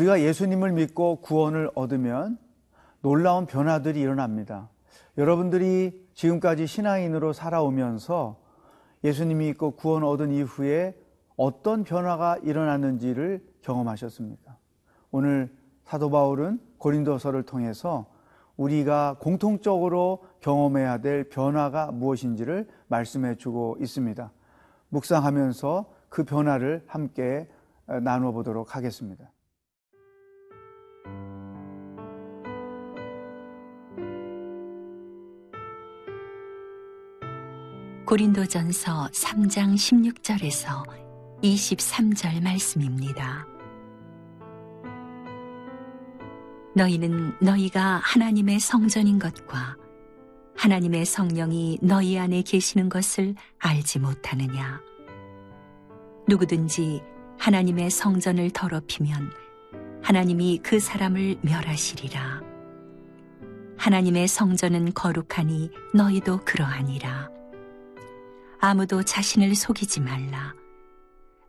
우리가 예수님을 믿고 구원을 얻으면 놀라운 변화들이 일어납니다. 여러분들이 지금까지 신앙인으로 살아오면서 예수님이 믿고 구원 얻은 이후에 어떤 변화가 일어났는지를 경험하셨습니까? 오늘 사도 바울은 고린도서를 통해서 우리가 공통적으로 경험해야 될 변화가 무엇인지를 말씀해 주고 있습니다. 묵상하면서 그 변화를 함께 나누어 보도록 하겠습니다. 고린도전서 3장 16절에서 23절 말씀입니다. 너희는 너희가 하나님의 성전인 것과 하나님의 성령이 너희 안에 계시는 것을 알지 못하느냐. 누구든지 하나님의 성전을 더럽히면 하나님이 그 사람을 멸하시리라. 하나님의 성전은 거룩하니 너희도 그러하니라. 아무도 자신을 속이지 말라.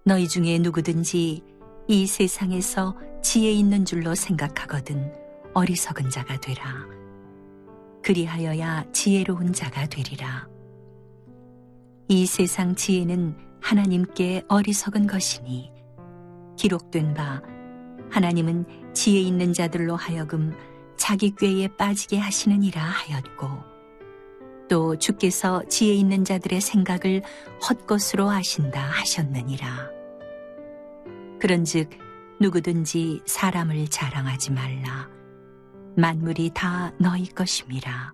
너희 중에 누구든지 이 세상에서 지혜 있는 줄로 생각하거든 어리석은 자가 되라. 그리하여야 지혜로운 자가 되리라. 이 세상 지혜는 하나님께 어리석은 것이니 기록된 바 하나님은 지혜 있는 자들로 하여금 자기 꾀에 빠지게 하시느니라 하였고 또 주께서 지혜 있는 자들의 생각을 헛것으로 하신다 하셨느니라. 그런즉 누구든지 사람을 자랑하지 말라. 만물이 다 너희 것임이라.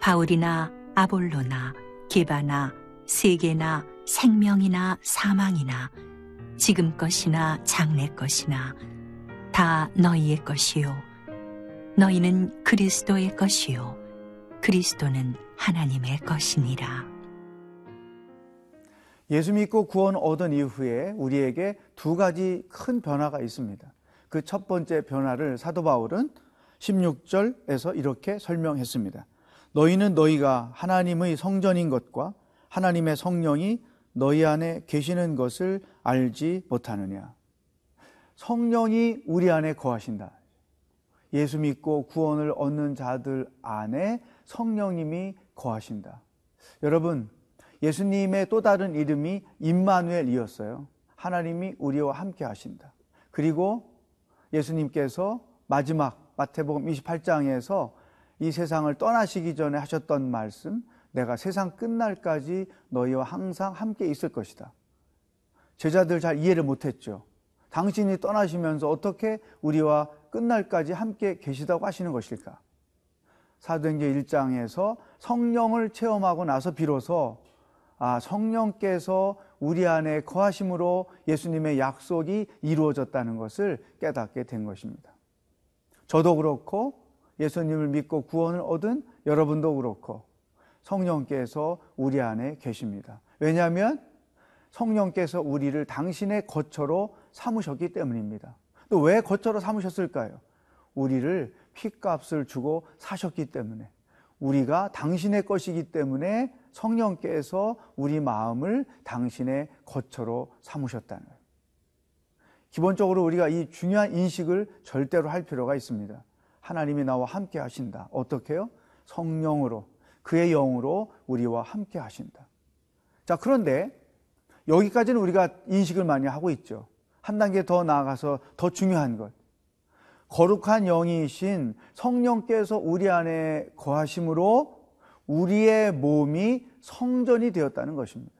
바울이나 아볼로나 게바나 세계나 생명이나 사망이나 지금 것이나 장래 것이나 다 너희의 것이요. 너희는 그리스도의 것이요. 그리스도는 하나님의 것이니라. 예수 믿고 구원 얻은 이후에 우리에게 두 가지 큰 변화가 있습니다. 그 첫 번째 변화를 사도 바울은 16절에서 이렇게 설명했습니다. 너희는 너희가 하나님의 성전인 것과 하나님의 성령이 너희 안에 계시는 것을 알지 못하느냐. 성령이 우리 안에 거하신다. 예수 믿고 구원을 얻는 자들 안에 성령님이 거하신다. 여러분, 예수님의 또 다른 이름이 임마누엘이었어요. 하나님이 우리와 함께 하신다. 그리고 예수님께서 마지막 마태복음 28장에서 이 세상을 떠나시기 전에 하셨던 말씀, 내가 세상 끝날까지 너희와 항상 함께 있을 것이다. 제자들 잘 이해를 못했죠. 당신이 떠나시면서 어떻게 우리와 끝날까지 함께 계시다고 하시는 것일까? 사도행전 1장에서 성령을 체험하고 나서 비로소 아, 성령께서 우리 안에 거하심으로 예수님의 약속이 이루어졌다는 것을 깨닫게 된 것입니다. 저도 그렇고 예수님을 믿고 구원을 얻은 여러분도 그렇고 성령께서 우리 안에 계십니다. 왜냐하면 성령께서 우리를 당신의 거처로 삼으셨기 때문입니다. 또 왜 거처로 삼으셨을까요? 우리를 피값을 주고 사셨기 때문에 우리가 당신의 것이기 때문에 성령께서 우리 마음을 당신의 거처로 삼으셨다는 거예요. 기본적으로 우리가 이 중요한 인식을 절대로 할 필요가 있습니다. 하나님이 나와 함께 하신다. 어떻게요? 성령으로 그의 영으로 우리와 함께 하신다. 자, 그런데 여기까지는 우리가 인식을 많이 하고 있죠. 한 단계 더 나아가서 더 중요한 것. 거룩한 영이신 성령께서 우리 안에 거하심으로 우리의 몸이 성전이 되었다는 것입니다.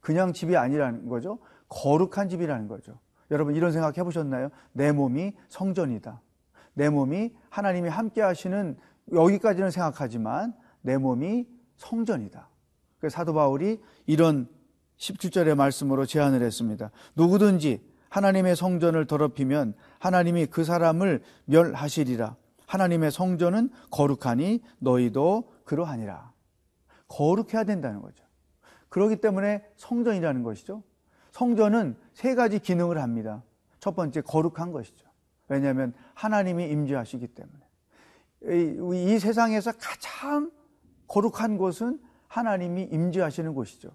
그냥 집이 아니라는 거죠. 거룩한 집이라는 거죠. 여러분 이런 생각 해보셨나요? 내 몸이 성전이다. 내 몸이 하나님이 함께 하시는 여기까지는 생각하지만 내 몸이 성전이다. 사도 바울이 이런 17절의 말씀으로 제안을 했습니다. 누구든지 하나님의 성전을 더럽히면 하나님이 그 사람을 멸하시리라. 하나님의 성전은 거룩하니 너희도 그러하니라. 거룩해야 된다는 거죠. 그렇기 때문에 성전이라는 것이죠. 성전은 세 가지 기능을 합니다. 첫 번째 거룩한 것이죠. 왜냐하면 하나님이 임재하시기 때문에 이, 이 세상에서 가장 거룩한 곳은 하나님이 임재하시는 곳이죠.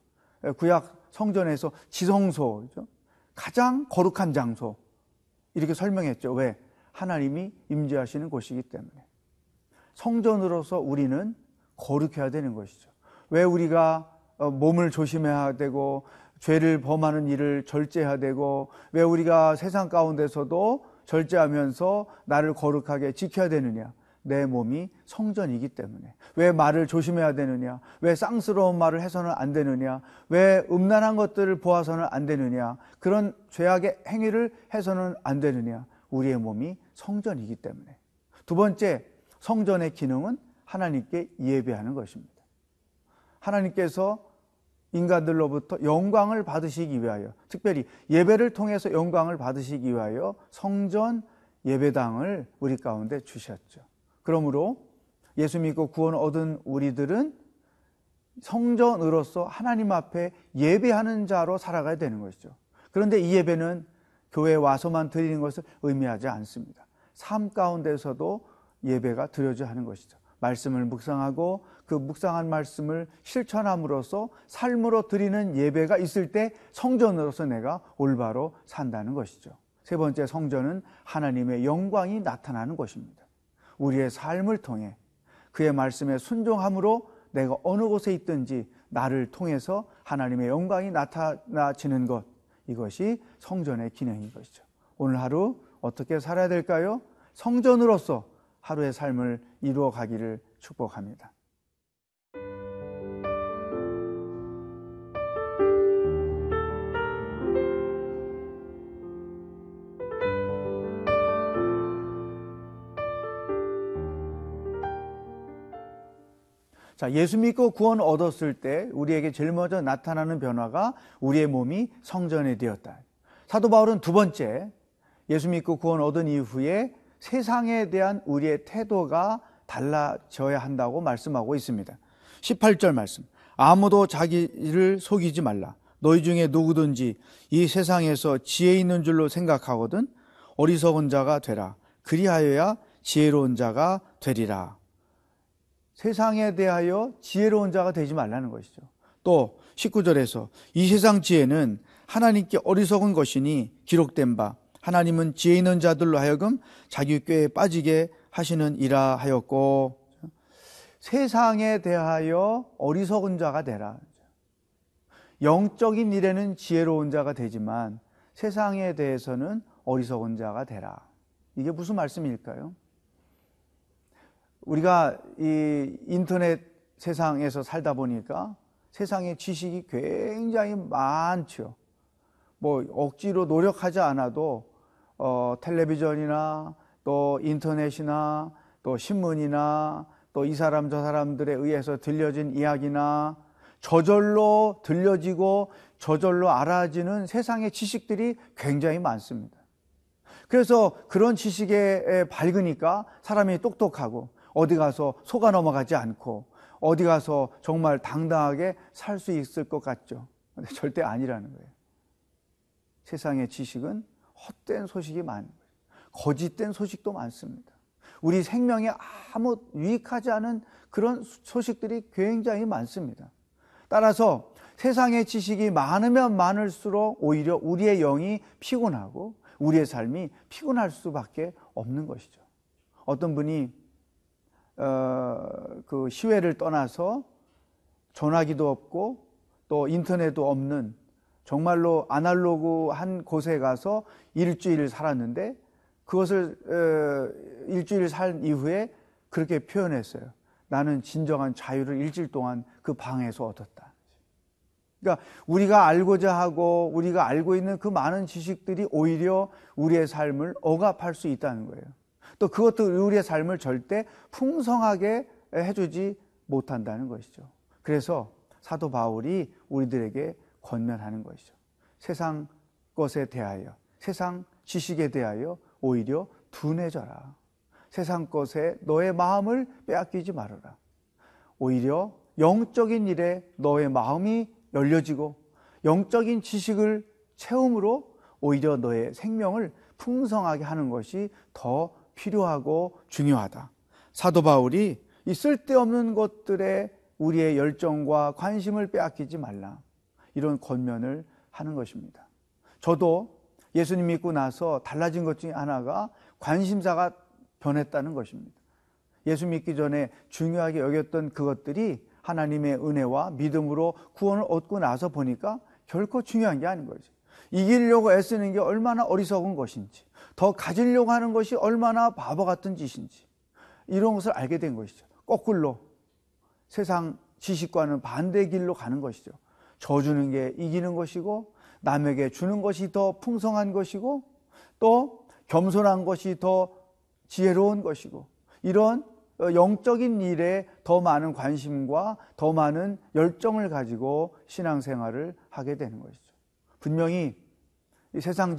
구약 성전에서 지성소죠. 가장 거룩한 장소. 이렇게 설명했죠. 왜? 하나님이 임재하시는 곳이기 때문에. 성전으로서 우리는 거룩해야 되는 것이죠. 왜 우리가 어, 몸을 조심해야 되고 죄를 범하는 일을 절제해야 되고 왜 우리가 세상 가운데서도 절제하면서 나를 거룩하게 지켜야 되느냐? 내 몸이 성전이기 때문에. 왜 말을 조심해야 되느냐? 왜 쌍스러운 말을 해서는 안 되느냐? 왜 음란한 것들을 보아서는 안 되느냐? 그런 죄악의 행위를 해서는 안 되느냐? 우리의 몸이 성전이기 때문에. 두 번째, 성전의 기능은 하나님께 예배하는 것입니다. 하나님께서 인간들로부터 영광을 받으시기 위하여, 특별히 예배를 통해서 영광을 받으시기 위하여 성전 예배당을 우리 가운데 주셨죠. 그러므로 예수 믿고 구원 얻은 우리들은 성전으로서 하나님 앞에 예배하는 자로 살아가야 되는 것이죠. 그런데 이 예배는 교회에 와서만 드리는 것을 의미하지 않습니다. 삶 가운데서도 예배가 드려져야 하는 것이죠. 말씀을 묵상하고 그 묵상한 말씀을 실천함으로써 삶으로 드리는 예배가 있을 때 성전으로서 내가 올바로 산다는 것이죠. 세 번째 성전은 하나님의 영광이 나타나는 것입니다. 우리의 삶을 통해 그의 말씀에 순종함으로 내가 어느 곳에 있든지 나를 통해서 하나님의 영광이 나타나지는 것 이것이 성전의 기능인 것이죠. 오늘 하루 어떻게 살아야 될까요? 성전으로서 하루의 삶을 이루어 가기를 축복합니다. 자, 예수 믿고 구원 얻었을 때 우리에게 제일 먼저 나타나는 변화가 우리의 몸이 성전이 되었다. 사도 바울은 두 번째, 예수 믿고 구원 얻은 이후에 세상에 대한 우리의 태도가 달라져야 한다고 말씀하고 있습니다. 18절 말씀. 아무도 자기를 속이지 말라. 너희 중에 누구든지 이 세상에서 지혜 있는 줄로 생각하거든 어리석은 자가 되라. 그리하여야 지혜로운 자가 되리라. 세상에 대하여 지혜로운 자가 되지 말라는 것이죠. 또 19절에서 이 세상 지혜는 하나님께 어리석은 것이니 기록된 바 하나님은 지혜 있는 자들로 하여금 자기 꾀에 빠지게 하시는 이라 하였고 세상에 대하여 어리석은 자가 되라. 영적인 일에는 지혜로운 자가 되지만 세상에 대해서는 어리석은 자가 되라. 이게 무슨 말씀일까요? 우리가 이 인터넷 세상에서 살다 보니까 세상의 지식이 굉장히 많죠. 뭐 억지로 노력하지 않아도 어, 텔레비전이나 또 인터넷이나 또 신문이나 또 이 사람 저 사람들에 의해서 들려진 이야기나 저절로 들려지고 저절로 알아지는 세상의 지식들이 굉장히 많습니다. 그래서 그런 지식에 밝으니까 사람이 똑똑하고 어디 가서 속아 넘어가지 않고 어디 가서 정말 당당하게 살 수 있을 것 같죠. 근데 절대 아니라는 거예요. 세상의 지식은 헛된 소식이 많은 거예요. 거짓된 소식도 많습니다. 우리 생명에 아무 유익하지 않은 그런 소식들이 굉장히 많습니다. 따라서 세상의 지식이 많으면 많을수록 오히려 우리의 영이 피곤하고 우리의 삶이 피곤할 수밖에 없는 것이죠. 어떤 분이 어, 그 시외를 떠나서 전화기도 없고 또 인터넷도 없는 정말로 아날로그한 곳에 가서 일주일을 살았는데 그것을 어, 일주일 살 이후에 그렇게 표현했어요. 나는 진정한 자유를 일주일 동안 그 방에서 얻었다. 그러니까 우리가 알고자 하고 우리가 알고 있는 그 많은 지식들이 오히려 우리의 삶을 억압할 수 있다는 거예요. 또 그것도 우리의 삶을 절대 풍성하게 해주지 못한다는 것이죠. 그래서 사도 바울이 우리들에게 권면하는 것이죠. 세상 것에 대하여, 세상 지식에 대하여 오히려 둔해져라. 세상 것에 너의 마음을 빼앗기지 말아라. 오히려 영적인 일에 너의 마음이 열려지고 영적인 지식을 채움으로 오히려 너의 생명을 풍성하게 하는 것이 더 필요하고 중요하다. 사도 바울이 이 쓸데없는 것들에 우리의 열정과 관심을 빼앗기지 말라. 이런 권면을 하는 것입니다. 저도 예수님 믿고 나서 달라진 것 중에 하나가 관심사가 변했다는 것입니다. 예수 믿기 전에 중요하게 여겼던 그것들이 하나님의 은혜와 믿음으로 구원을 얻고 나서 보니까 결코 중요한 게 아닌 거죠. 이기려고 애쓰는 게 얼마나 어리석은 것인지, 더 가지려고 하는 것이 얼마나 바보 같은 짓인지, 이런 것을 알게 된 것이죠. 거꾸로 세상 지식과는 반대 길로 가는 것이죠. 져주는 게 이기는 것이고, 남에게 주는 것이 더 풍성한 것이고, 또 겸손한 것이 더 지혜로운 것이고, 이런 영적인 일에 더 많은 관심과 더 많은 열정을 가지고 신앙생활을 하게 되는 것이죠. 분명히 이 세상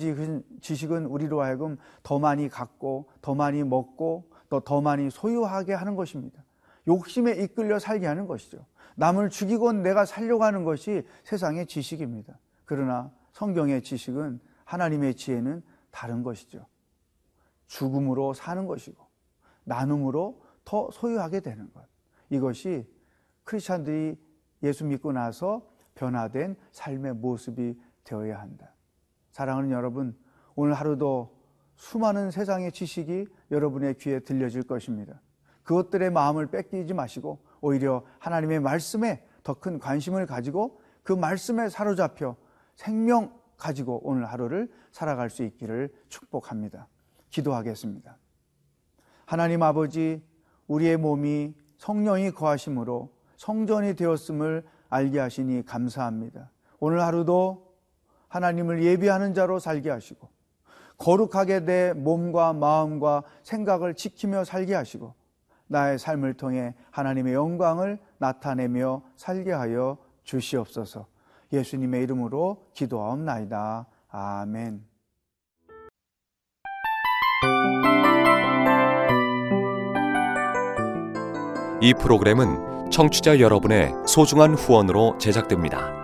지식은 우리로 하여금 더 많이 갖고 더 많이 먹고 또더 많이 소유하게 하는 것입니다. 욕심에 이끌려 살게 하는 것이죠. 남을 죽이고 내가 살려고 하는 것이 세상의 지식입니다. 그러나 성경의 지식은 하나님의 지혜는 다른 것이죠. 죽음으로 사는 것이고 나눔으로 더 소유하게 되는 것. 이것이 크리스찬들이 예수 믿고 나서 변화된 삶의 모습이 되어야 한다. 사랑하는 여러분, 오늘 하루도 수많은 세상의 지식이 여러분의 귀에 들려질 것입니다. 그것들의 마음을 뺏기지 마시고 오히려 하나님의 말씀에 더 큰 관심을 가지고 그 말씀에 사로잡혀 생명 가지고 오늘 하루를 살아갈 수 있기를 축복합니다. 기도하겠습니다. 하나님 아버지, 우리의 몸이 성령이 거하심으로 성전이 되었음을 알게 하시니 감사합니다. 오늘 하루도 하나님을 예비하는 자로 살게 하시고 거룩하게 내 몸과 마음과 생각을 지키며 살게 하시고 나의 삶을 통해 하나님의 영광을 나타내며 살게 하여 주시옵소서. 예수님의 이름으로 기도하옵나이다. 아멘. 이 프로그램은 청취자 여러분의 소중한 후원으로 제작됩니다.